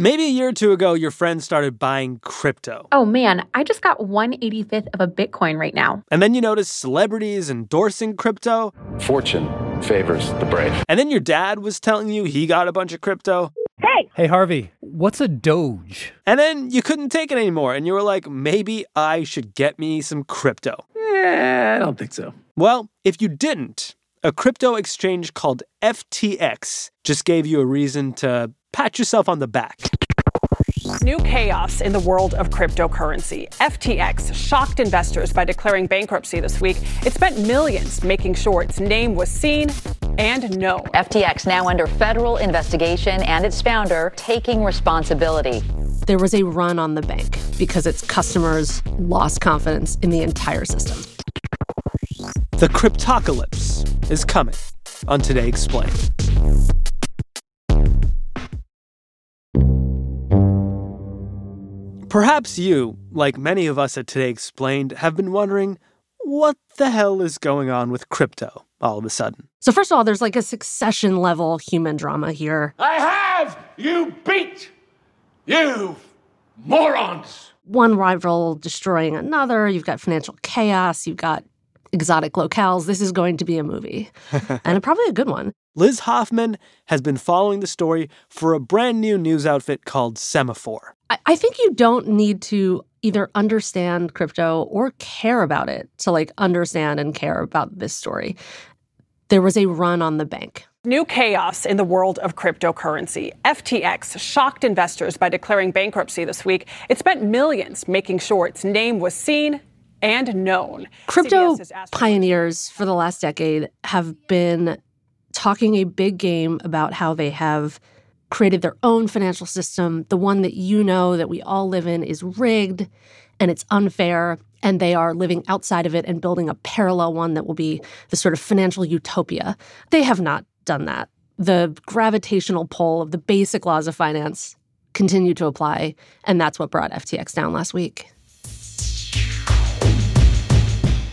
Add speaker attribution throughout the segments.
Speaker 1: Maybe a year or two ago, your friends started buying crypto.
Speaker 2: Oh man, I just got 185th of a Bitcoin right now.
Speaker 1: And then you noticed celebrities endorsing crypto.
Speaker 3: Fortune favors the brave.
Speaker 1: And then your dad was telling you he got a bunch of crypto.
Speaker 4: Hey! Hey, Harvey, what's a Doge?
Speaker 1: And then you couldn't take it anymore, and you were like, maybe I should get me some crypto.
Speaker 3: Eh, I don't think so.
Speaker 1: Well, if you didn't, a crypto exchange called FTX just gave you a reason to pat yourself on the back.
Speaker 5: New chaos in the world of cryptocurrency. FTX shocked investors by declaring bankruptcy this week. It spent millions making sure its name was seen and known.
Speaker 6: FTX now under federal investigation and its founder taking responsibility.
Speaker 7: There was a run on the bank because its customers lost confidence in the entire system.
Speaker 1: The cryptocalypse is coming on Today Explained. Perhaps you, like many of us at Today Explained, have been wondering what the hell is going on with crypto all of a sudden.
Speaker 7: So, first of all, there's like a succession level human drama here.
Speaker 8: I have you beat! You morons!
Speaker 7: One rival destroying another. You've got financial chaos. You've got exotic locales. This is going to be a movie, and probably a good one.
Speaker 1: Liz Hoffman has been following the story for a brand new news outfit called Semafor.
Speaker 7: I, I think you don't need to either understand crypto or care about it to like understand and care about this story. There was a run on the bank.
Speaker 5: New chaos in the world of cryptocurrency. FTX shocked investors by declaring bankruptcy this week. It spent millions making sure its name was seen and known.
Speaker 7: Crypto pioneers for the last decade have been talking a big game about how they have created their own financial system. The one that you know that we all live in is rigged and it's unfair. And they are living outside of it and building a parallel one that will be the sort of financial utopia. They have not done that. The gravitational pull of the basic laws of finance continue to apply. And that's what brought FTX down last week.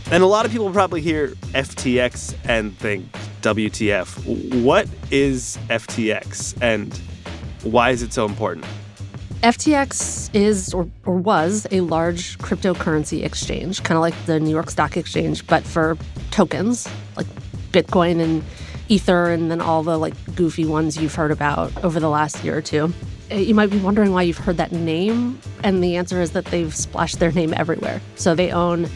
Speaker 1: And a lot of people probably hear FTX and think WTF. What is FTX and why is it so important?
Speaker 7: FTX is or, or was a large cryptocurrency exchange, kind of like the New York Stock Exchange, but for tokens like Bitcoin and Ether, and then all the like goofy ones you've heard about over the last year or two. Uh, you might be wondering why you've heard that name, and the answer is that they've splashed their name everywhere. So they own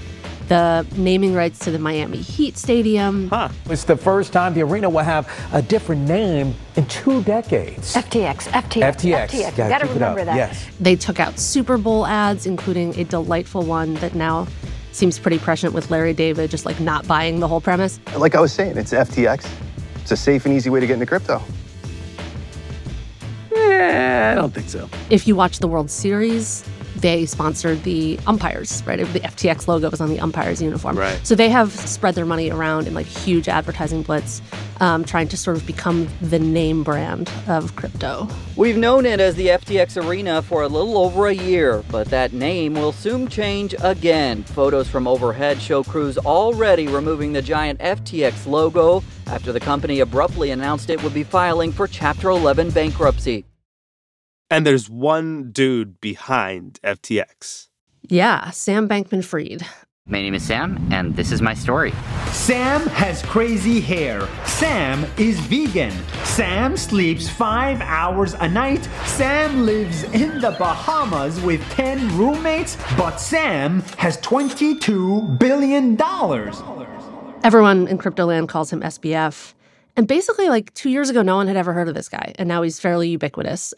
Speaker 7: the naming rights to the Miami Heat Stadium.
Speaker 1: Huh.
Speaker 9: It's the first time the arena will have a different name in two decades.
Speaker 6: FTX, FTX,
Speaker 9: FTX.
Speaker 6: FTX. You
Speaker 9: Gotta
Speaker 6: gotta remember that.
Speaker 9: Yes.
Speaker 7: They took out Super Bowl ads, including a delightful one that now seems pretty prescient with Larry David just like not buying the whole premise.
Speaker 10: Like I was saying, it's FTX. It's a safe and easy way to get into crypto.
Speaker 3: Eh, I don't think so.
Speaker 7: If you watch the World Series, they sponsored the umpires, right? The FTX logo was on the umpires uniform.
Speaker 1: Right.
Speaker 7: So they have spread their money around in like huge advertising blitz, um, trying to sort of become the name brand of crypto.
Speaker 11: We've known it as the FTX Arena for a little over a year, but that name will soon change again. Photos from overhead show crews already removing the giant FTX logo after the company abruptly announced it would be filing for Chapter 11 bankruptcy.
Speaker 1: And there's one dude behind FTX.
Speaker 7: Yeah, Sam Bankman Fried.
Speaker 12: My name is Sam, and this is my story.
Speaker 13: Sam has crazy hair. Sam is vegan. Sam sleeps five hours a night. Sam lives in the Bahamas with 10 roommates. But Sam has $22 billion.
Speaker 7: Everyone in crypto land calls him SBF. And basically, like two years ago, no one had ever heard of this guy, and now he's fairly ubiquitous.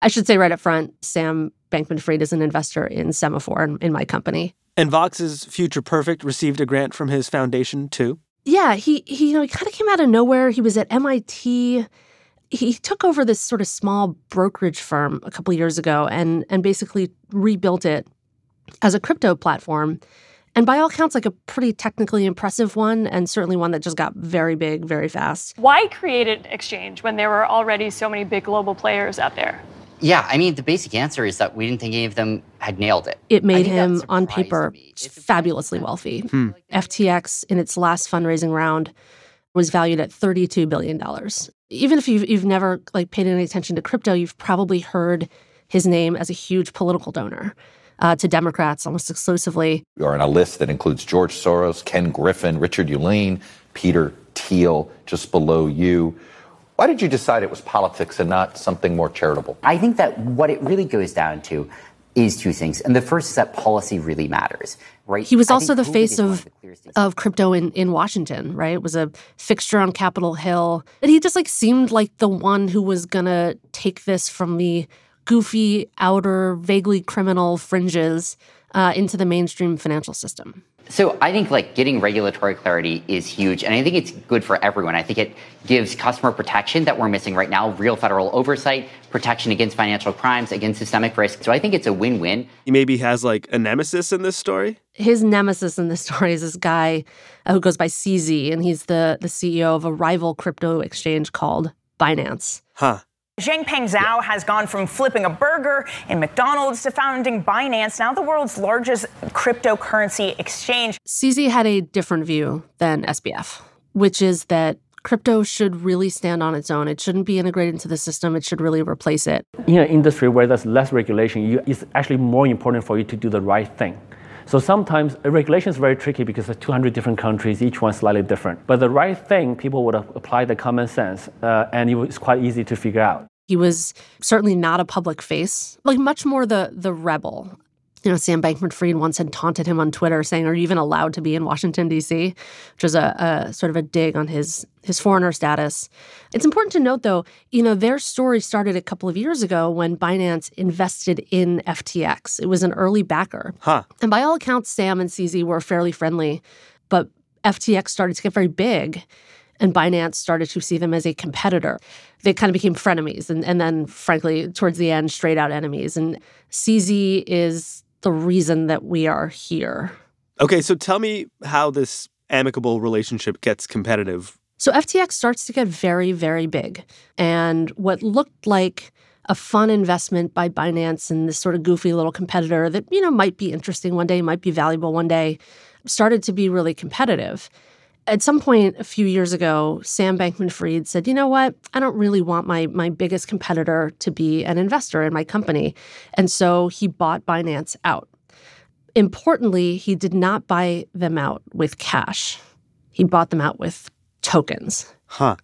Speaker 7: I should say right up front, Sam Bankman Fried is an investor in Semafor in, in my company.
Speaker 1: And Vox's Future Perfect received a grant from his foundation too.
Speaker 7: Yeah, he, he you know he kind of came out of nowhere. He was at MIT. He took over this sort of small brokerage firm a couple years ago and and basically rebuilt it as a crypto platform. And by all accounts, like a pretty technically impressive one, and certainly one that just got very big very fast.
Speaker 14: Why create an exchange when there were already so many big global players out there?
Speaker 12: Yeah, I mean, the basic answer is that we didn't think any of them had nailed it.
Speaker 7: It made him, on paper, fabulously wealthy.
Speaker 1: Hmm.
Speaker 7: FTX, in its last fundraising round, was valued at $32 billion. Even if you've, you've never like paid any attention to crypto, you've probably heard his name as a huge political donor uh, to Democrats almost exclusively.
Speaker 15: You are on a list that includes George Soros, Ken Griffin, Richard Uihlein, Peter Thiel, just below you. Why did you decide it was politics and not something more charitable?
Speaker 12: I think that what it really goes down to is two things. And the first is that policy really matters, right?
Speaker 7: He was also the face of of crypto in, in Washington, right? It was a fixture on Capitol Hill. And he just like seemed like the one who was gonna take this from the goofy, outer, vaguely criminal fringes uh, into the mainstream financial system.
Speaker 12: So I think like getting regulatory clarity is huge, and I think it's good for everyone. I think it gives customer protection that we're missing right now, real federal oversight, protection against financial crimes, against systemic risk. So I think it's a win-win.
Speaker 1: He maybe has like a nemesis in this story.
Speaker 7: His nemesis in this story is this guy uh, who goes by CZ, and he's the the CEO of a rival crypto exchange called Binance.
Speaker 1: Huh.
Speaker 16: Changpeng Zhao has gone from flipping a burger in McDonald's to founding Binance, now the world's largest cryptocurrency exchange.
Speaker 7: CZ had a different view than SBF, which is that crypto should really stand on its own. It shouldn't be integrated into the system. It should really replace it.
Speaker 17: In an industry where there's less regulation, you, it's actually more important for you to do the right thing. So sometimes regulation is very tricky because there's 200 different countries, each one slightly different. But the right thing, people would apply the common sense, uh, and it was quite easy to figure out.
Speaker 7: He was certainly not a public face, like much more the the rebel. You know, Sam Bankman-Fried once had taunted him on Twitter, saying, "Are you even allowed to be in Washington D.C.?" Which was a, a sort of a dig on his his foreigner status. It's important to note, though, you know, their story started a couple of years ago when Binance invested in FTX. It was an early backer,
Speaker 1: huh?
Speaker 7: And by all accounts, Sam and CZ were fairly friendly, but FTX started to get very big and Binance started to see them as a competitor. They kind of became frenemies and, and then, frankly, towards the end, straight out enemies. And CZ is the reason that we are here.
Speaker 1: Okay, so tell me how this amicable relationship gets competitive.
Speaker 7: So FTX starts to get very, very big. And what looked like a fun investment by Binance and this sort of goofy little competitor that, you know, might be interesting one day, might be valuable one day, started to be really competitive at some point a few years ago, Sam Bankman Fried said, you know what? I don't really want my, my biggest competitor to be an investor in my company. And so he bought Binance out. Importantly, he did not buy them out with cash, he bought them out with tokens.
Speaker 1: Huh.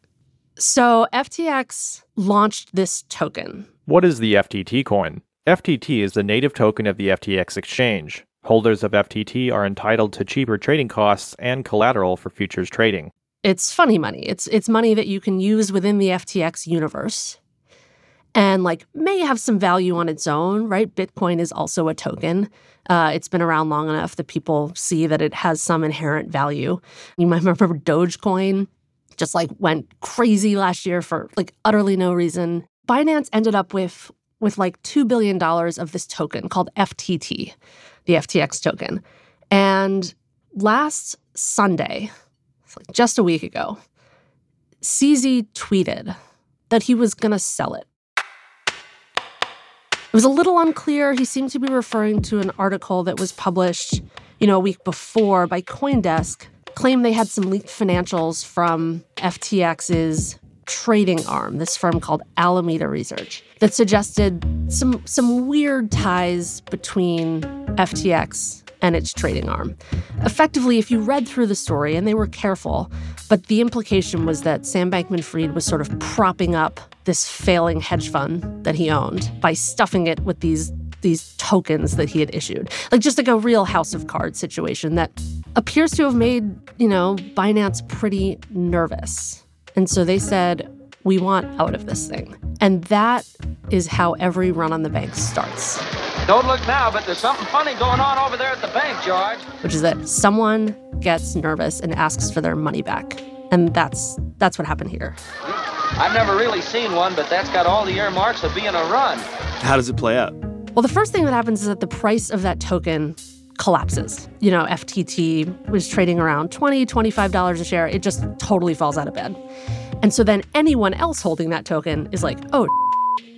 Speaker 7: So FTX launched this token.
Speaker 18: What is the FTT coin? FTT is the native token of the FTX exchange. Holders of FTT are entitled to cheaper trading costs and collateral for futures trading.
Speaker 7: It's funny money. It's it's money that you can use within the FTX universe. And like may have some value on its own, right? Bitcoin is also a token. Uh, it's been around long enough that people see that it has some inherent value. You might remember Dogecoin just like went crazy last year for like utterly no reason. Binance ended up with with like $2 billion of this token called FTT, the FTX token. And last Sunday, just a week ago, CZ tweeted that he was going to sell it. It was a little unclear. He seemed to be referring to an article that was published, you know, a week before by CoinDesk, claimed they had some leaked financials from FTX's trading arm, this firm called Alameda Research, that suggested some some weird ties between FTX and its trading arm. Effectively, if you read through the story, and they were careful, but the implication was that Sam Bankman Fried was sort of propping up this failing hedge fund that he owned by stuffing it with these these tokens that he had issued. Like just like a real house of cards situation that appears to have made, you know, Binance pretty nervous. And so they said, we want out of this thing. And that is how every run on the bank starts.
Speaker 19: Don't look now, but there's something funny going on over there at the bank, George.
Speaker 7: Which is that someone gets nervous and asks for their money back. And that's that's what happened here.
Speaker 19: I've never really seen one, but that's got all the earmarks of being a run.
Speaker 1: How does it play out?
Speaker 7: Well, the first thing that happens is that the price of that token collapses. You know, FTT was trading around $20, $25 a share. It just totally falls out of bed. And so then anyone else holding that token is like, oh,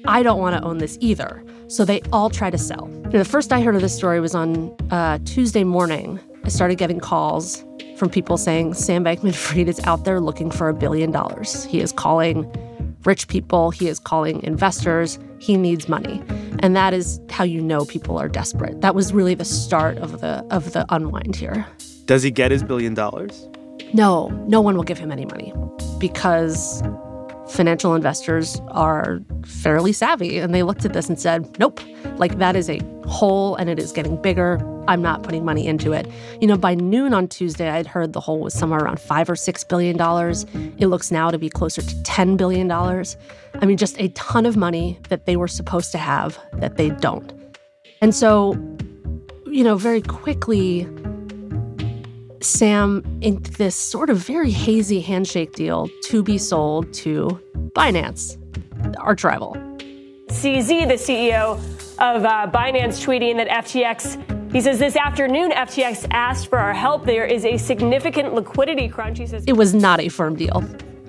Speaker 7: I don't want to own this either. So they all try to sell. You know, the first I heard of this story was on uh, Tuesday morning. I started getting calls from people saying Sam Bankman Fried is out there looking for a billion dollars. He is calling rich people, he is calling investors, he needs money. And that is how you know people are desperate. That was really the start of the of the unwind here.
Speaker 1: Does he get his billion dollars?
Speaker 7: No, no one will give him any money because financial investors are fairly savvy and they looked at this and said, nope, like that is a hole and it is getting bigger. I'm not putting money into it. You know, by noon on Tuesday, I'd heard the hole was somewhere around five or six billion dollars. It looks now to be closer to $10 billion. I mean, just a ton of money that they were supposed to have that they don't. And so, you know, very quickly, Sam inked this sort of very hazy handshake deal to be sold to Binance, arch rival.
Speaker 20: CZ, the CEO of uh, Binance, tweeting that FTX, he says this afternoon, FTX asked for our help. There is a significant liquidity crunch. He says
Speaker 7: it was not a firm deal.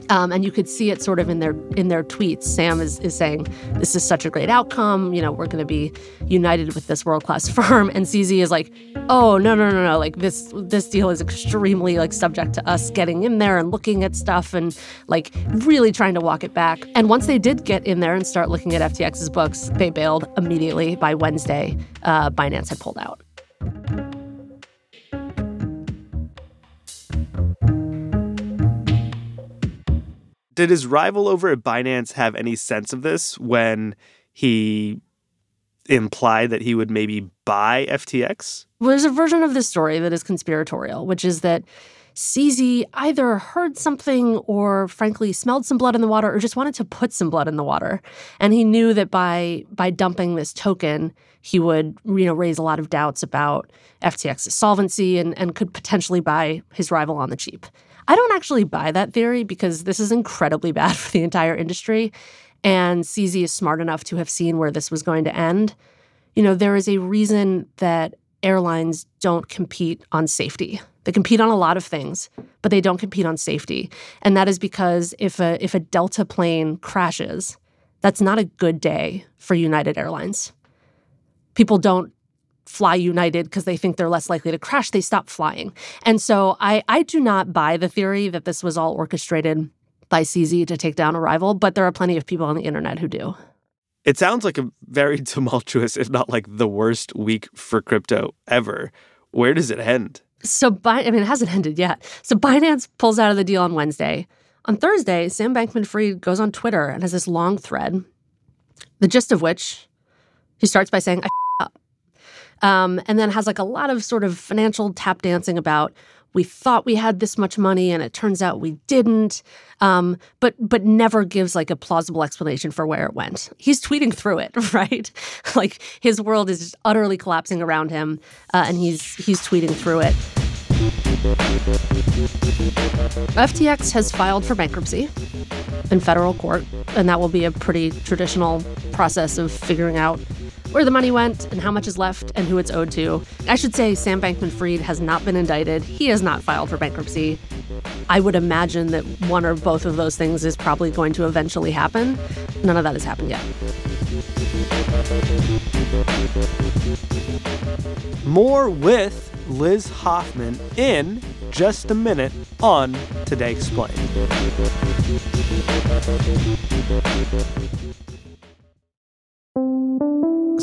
Speaker 7: Um, and you could see it sort of in their in their tweets. Sam is, is saying, "This is such a great outcome. You know, we're going to be united with this world class firm." And CZ is like, "Oh no no no no! Like this this deal is extremely like subject to us getting in there and looking at stuff and like really trying to walk it back." And once they did get in there and start looking at FTX's books, they bailed immediately. By Wednesday, uh, Binance had pulled out.
Speaker 1: Did his rival over at Binance have any sense of this when he implied that he would maybe buy FTX?
Speaker 7: Well, there's a version of this story that is conspiratorial, which is that CZ either heard something or frankly smelled some blood in the water or just wanted to put some blood in the water. And he knew that by by dumping this token, he would, you know, raise a lot of doubts about FTX's solvency and, and could potentially buy his rival on the cheap. I don't actually buy that theory because this is incredibly bad for the entire industry. And CZ is smart enough to have seen where this was going to end. You know, there is a reason that airlines don't compete on safety. They compete on a lot of things, but they don't compete on safety. And that is because if a if a Delta plane crashes, that's not a good day for United Airlines. People don't fly United because they think they're less likely to crash, they stop flying. And so I, I do not buy the theory that this was all orchestrated by CZ to take down a rival, but there are plenty of people on the internet who do.
Speaker 1: It sounds like a very tumultuous, if not like the worst week for crypto ever. Where does it end?
Speaker 7: So, Bi- I mean, it hasn't ended yet. So, Binance pulls out of the deal on Wednesday. On Thursday, Sam Bankman Fried goes on Twitter and has this long thread, the gist of which he starts by saying, I. Um, and then has like a lot of sort of financial tap dancing about we thought we had this much money and it turns out we didn't um, but but never gives like a plausible explanation for where it went. He's tweeting through it right? Like his world is just utterly collapsing around him uh, and he's he's tweeting through it. FTX has filed for bankruptcy in federal court, and that will be a pretty traditional process of figuring out where the money went and how much is left and who it's owed to. I should say Sam Bankman Fried has not been indicted. He has not filed for bankruptcy. I would imagine that one or both of those things is probably going to eventually happen. None of that has happened yet.
Speaker 1: More with Liz Hoffman in just a minute on Today Explained.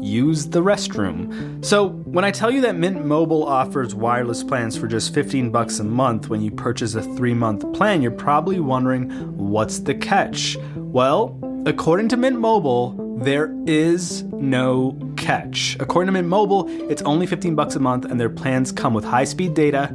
Speaker 21: use the restroom. So, when I tell you that Mint Mobile offers wireless plans for just 15 bucks a month when you purchase a 3-month plan, you're probably wondering what's the catch? Well, according to Mint Mobile, there is no catch. According to Mint Mobile, it's only 15 bucks a month and their plans come with high-speed data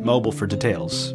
Speaker 21: Mobile for details.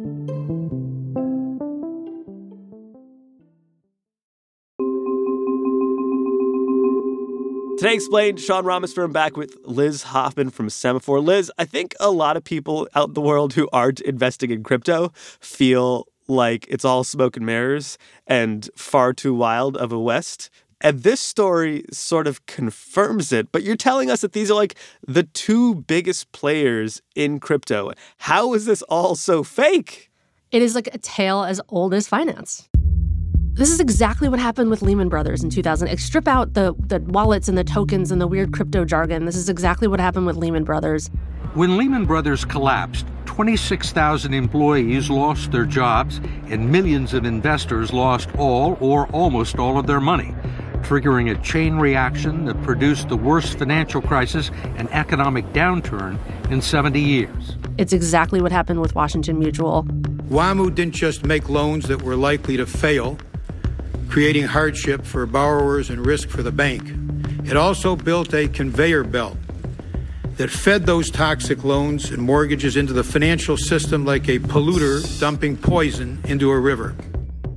Speaker 1: Today explained, Sean Rameswaram back with Liz Hoffman from Semafor. Liz, I think a lot of people out in the world who aren't investing in crypto feel like it's all smoke and mirrors and far too wild of a West. And this story sort of confirms it. But you're telling us that these are like the two biggest players in crypto. How is this all so fake?
Speaker 7: It is like a tale as old as finance. This is exactly what happened with Lehman Brothers in 2000. Strip out the, the wallets and the tokens and the weird crypto jargon. This is exactly what happened with Lehman Brothers.
Speaker 22: When Lehman Brothers collapsed, 26,000 employees lost their jobs and millions of investors lost all or almost all of their money, triggering a chain reaction that produced the worst financial crisis and economic downturn in 70 years.
Speaker 7: It's exactly what happened with Washington Mutual.
Speaker 23: WAMU didn't just make loans that were likely to fail creating hardship for borrowers and risk for the bank. It also built a conveyor belt that fed those toxic loans and mortgages into the financial system like a polluter dumping poison into a river.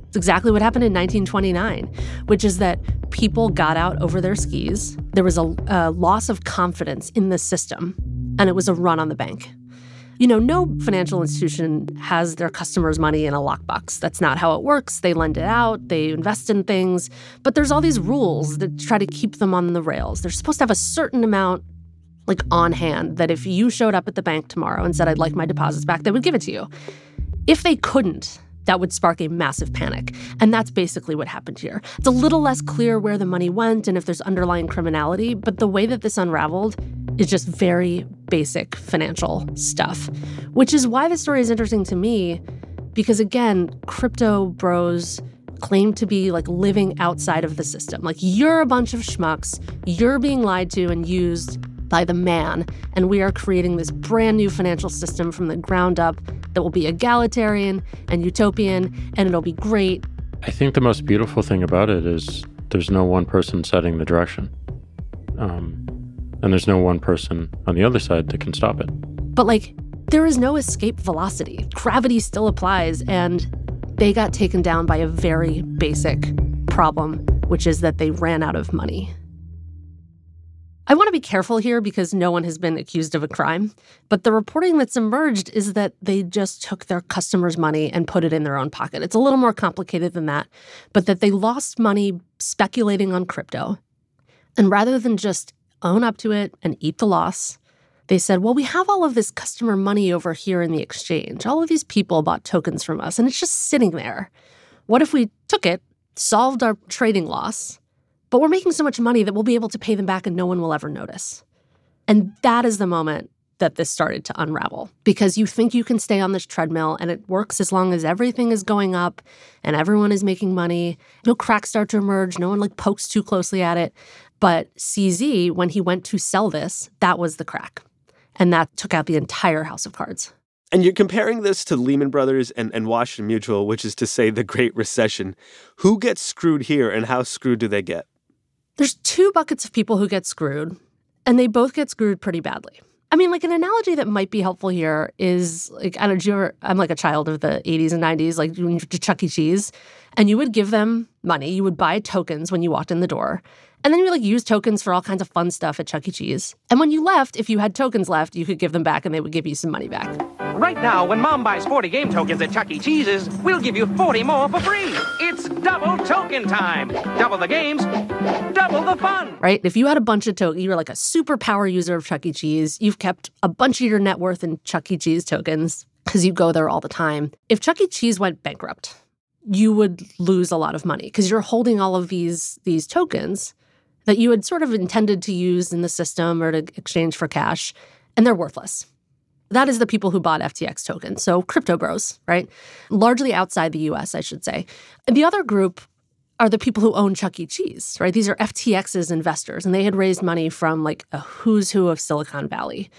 Speaker 7: It's exactly what happened in 1929, which is that people got out over their skis. There was a, a loss of confidence in the system, and it was a run on the bank. You know, no financial institution has their customers' money in a lockbox. That's not how it works. They lend it out, they invest in things, but there's all these rules that try to keep them on the rails. They're supposed to have a certain amount like on hand that if you showed up at the bank tomorrow and said I'd like my deposits back, they would give it to you. If they couldn't, that would spark a massive panic. And that's basically what happened here. It's a little less clear where the money went and if there's underlying criminality, but the way that this unraveled is just very basic financial stuff, which is why the story is interesting to me. Because again, crypto bros claim to be like living outside of the system. Like you're a bunch of schmucks, you're being lied to and used by the man, and we are creating this brand new financial system from the ground up that will be egalitarian and utopian, and it'll be great.
Speaker 24: I think the most beautiful thing about it is there's no one person setting the direction. Um, and there's no one person on the other side that can stop it.
Speaker 7: But like, there is no escape velocity. Gravity still applies, and they got taken down by a very basic problem, which is that they ran out of money. I want to be careful here because no one has been accused of a crime, but the reporting that's emerged is that they just took their customers' money and put it in their own pocket. It's a little more complicated than that, but that they lost money speculating on crypto. And rather than just own up to it and eat the loss, they said, Well, we have all of this customer money over here in the exchange. All of these people bought tokens from us, and it's just sitting there. What if we took it, solved our trading loss, but we're making so much money that we'll be able to pay them back and no one will ever notice? And that is the moment that this started to unravel because you think you can stay on this treadmill and it works as long as everything is going up and everyone is making money. No cracks start to emerge. No one like pokes too closely at it. But CZ, when he went to sell this, that was the crack. And that took out the entire house of cards.
Speaker 1: And you're comparing this to Lehman Brothers and, and Washington Mutual, which is to say the Great Recession. Who gets screwed here and how screwed do they get?
Speaker 7: There's two buckets of people who get screwed, and they both get screwed pretty badly. I mean, like an analogy that might be helpful here is like I don't know. I'm like a child of the 80s and 90s, like to Chuck E. Cheese, and you would give them money. You would buy tokens when you walked in the door, and then you like use tokens for all kinds of fun stuff at Chuck E. Cheese. And when you left, if you had tokens left, you could give them back and they would give you some money back.
Speaker 25: Right now, when mom buys 40 game tokens at Chuck E. Cheese's, we'll give you 40 more for free. It's double token time. Double the games, double the fun.
Speaker 7: Right? If you had a bunch of tokens, you were like a super power user of Chuck E. Cheese, you've kept a bunch of your net worth in Chuck E. Cheese tokens because you go there all the time. If Chuck E. Cheese went bankrupt, you would lose a lot of money because you're holding all of these these tokens that you had sort of intended to use in the system or to exchange for cash, and they're worthless. That is the people who bought FTX tokens. So crypto bros, right? Largely outside the US, I should say. And the other group are the people who own Chuck E. Cheese, right? These are FTX's investors, and they had raised money from like a who's who of Silicon Valley,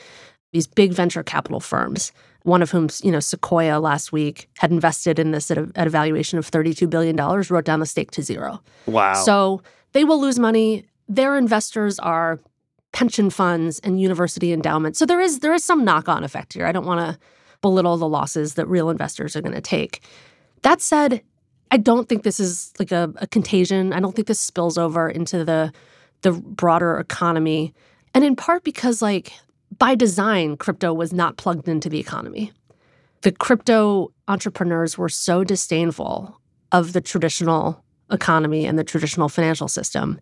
Speaker 7: these big venture capital firms. One of whom, you know, Sequoia last week had invested in this at a, at a valuation of $32 billion, wrote down the stake to zero.
Speaker 1: Wow.
Speaker 7: So they will lose money. Their investors are pension funds and university endowments. So there is there is some knock-on effect here. I don't want to belittle the losses that real investors are going to take. That said, I don't think this is like a, a contagion. I don't think this spills over into the the broader economy. And in part because like by design, crypto was not plugged into the economy. The crypto entrepreneurs were so disdainful of the traditional economy and the traditional financial system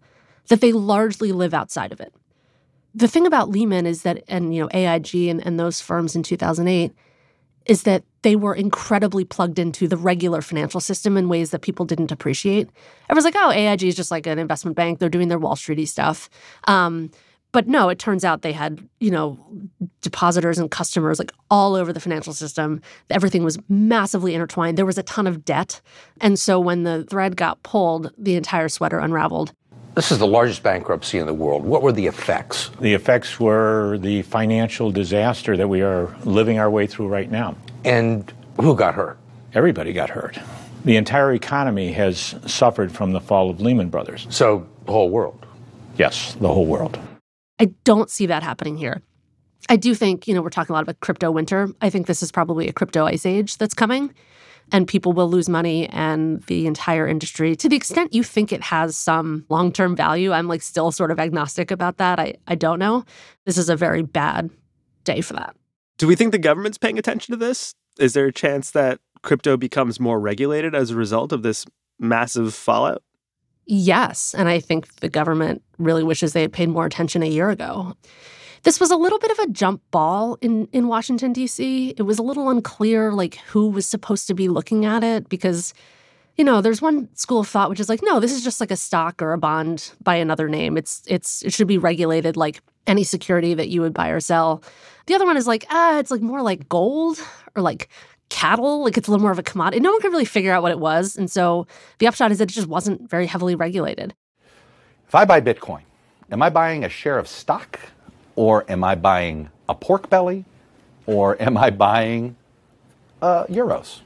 Speaker 7: that they largely live outside of it. The thing about Lehman is that, and you know, AIG and, and those firms in 2008, is that they were incredibly plugged into the regular financial system in ways that people didn't appreciate. Everyone's like, oh, AIG is just like an investment bank. They're doing their Wall Streety stuff. Um, but no, it turns out they had, you know, depositors and customers like all over the financial system. Everything was massively intertwined. There was a ton of debt. And so when the thread got pulled, the entire sweater unraveled.
Speaker 26: This is the largest bankruptcy in the world. What were the effects?
Speaker 27: The effects were the financial disaster that we are living our way through right now.
Speaker 26: And who got hurt?
Speaker 27: Everybody got hurt. The entire economy has suffered from the fall of Lehman Brothers.
Speaker 26: So, the whole world?
Speaker 27: Yes, the whole world.
Speaker 7: I don't see that happening here. I do think, you know, we're talking a lot about crypto winter. I think this is probably a crypto ice age that's coming and people will lose money and the entire industry. To the extent you think it has some long-term value i'm like still sort of agnostic about that. I, I don't know. This is a very bad day for that.
Speaker 1: Do we think the government's paying attention to this? Is there a chance that crypto becomes more regulated as a result of this massive fallout?
Speaker 7: Yes and i think the government really wishes they had paid more attention a year ago this was a little bit of a jump ball in in Washington D.C. It was a little unclear like who was supposed to be looking at it because you know, there's one school of thought which is like, no, this is just like a stock or a bond by another name. It's it's it should be regulated like any security that you would buy or sell. The other one is like, ah, it's like more like gold or like cattle. Like it's a little more of a commodity. No one could really figure out what it was. And so the upshot is that it just wasn't very heavily regulated.
Speaker 15: If I buy Bitcoin, am I buying a share of stock or am I buying a pork belly? Or am I buying uh, euros?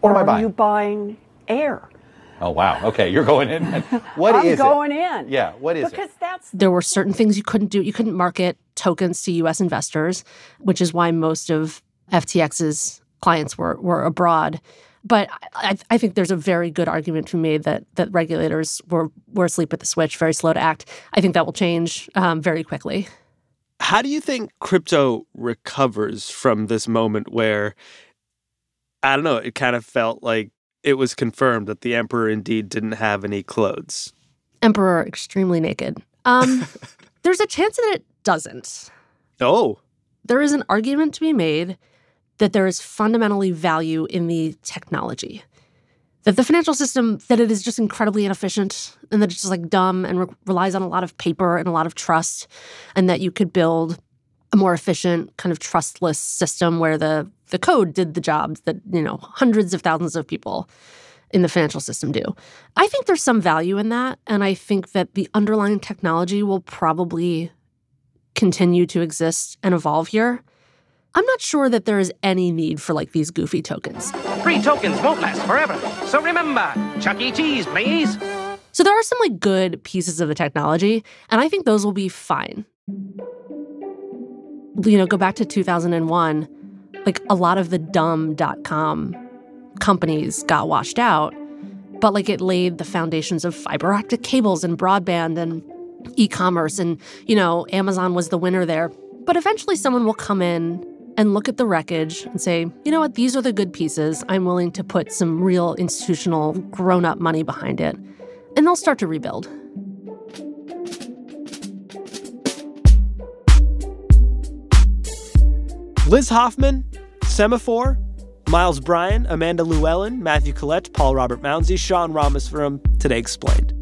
Speaker 15: What
Speaker 28: or
Speaker 15: am I buying?
Speaker 28: Are you buying air?
Speaker 15: Oh wow! Okay, you're going in. What
Speaker 28: I'm
Speaker 15: is
Speaker 28: going
Speaker 15: it?
Speaker 28: in.
Speaker 15: Yeah, what is
Speaker 28: because
Speaker 15: it?
Speaker 28: that's
Speaker 7: there were certain things you couldn't do. You couldn't market tokens to U.S. investors, which is why most of FTX's clients were were abroad. But I, I think there's a very good argument to be made that that regulators were were asleep at the switch, very slow to act. I think that will change um, very quickly.
Speaker 1: How do you think crypto recovers from this moment where, I don't know, it kind of felt like it was confirmed that the emperor indeed didn't have any clothes?
Speaker 7: Emperor extremely naked. Um, there's a chance that it doesn't.
Speaker 1: Oh.
Speaker 7: There is an argument to be made that there is fundamentally value in the technology that the financial system that it is just incredibly inefficient and that it's just like dumb and re- relies on a lot of paper and a lot of trust and that you could build a more efficient kind of trustless system where the the code did the jobs that you know hundreds of thousands of people in the financial system do. I think there's some value in that and I think that the underlying technology will probably continue to exist and evolve here. I'm not sure that there is any need for like these goofy tokens.
Speaker 25: Free tokens won't last forever. So remember, Chuck E. Cheese, please.
Speaker 7: So there are some like good pieces of the technology, and I think those will be fine. You know, go back to 2001, like a lot of the dumb.com companies got washed out, but like it laid the foundations of fiber optic cables and broadband and e-commerce and you know, Amazon was the winner there. But eventually someone will come in and look at the wreckage and say, you know what, these are the good pieces. I'm willing to put some real institutional, grown up money behind it. And they'll start to rebuild.
Speaker 1: Liz Hoffman, Semafor, Miles Bryan, Amanda Llewellyn, Matthew Collette, Paul Robert Mounsey, Sean Rameswaram, Today Explained.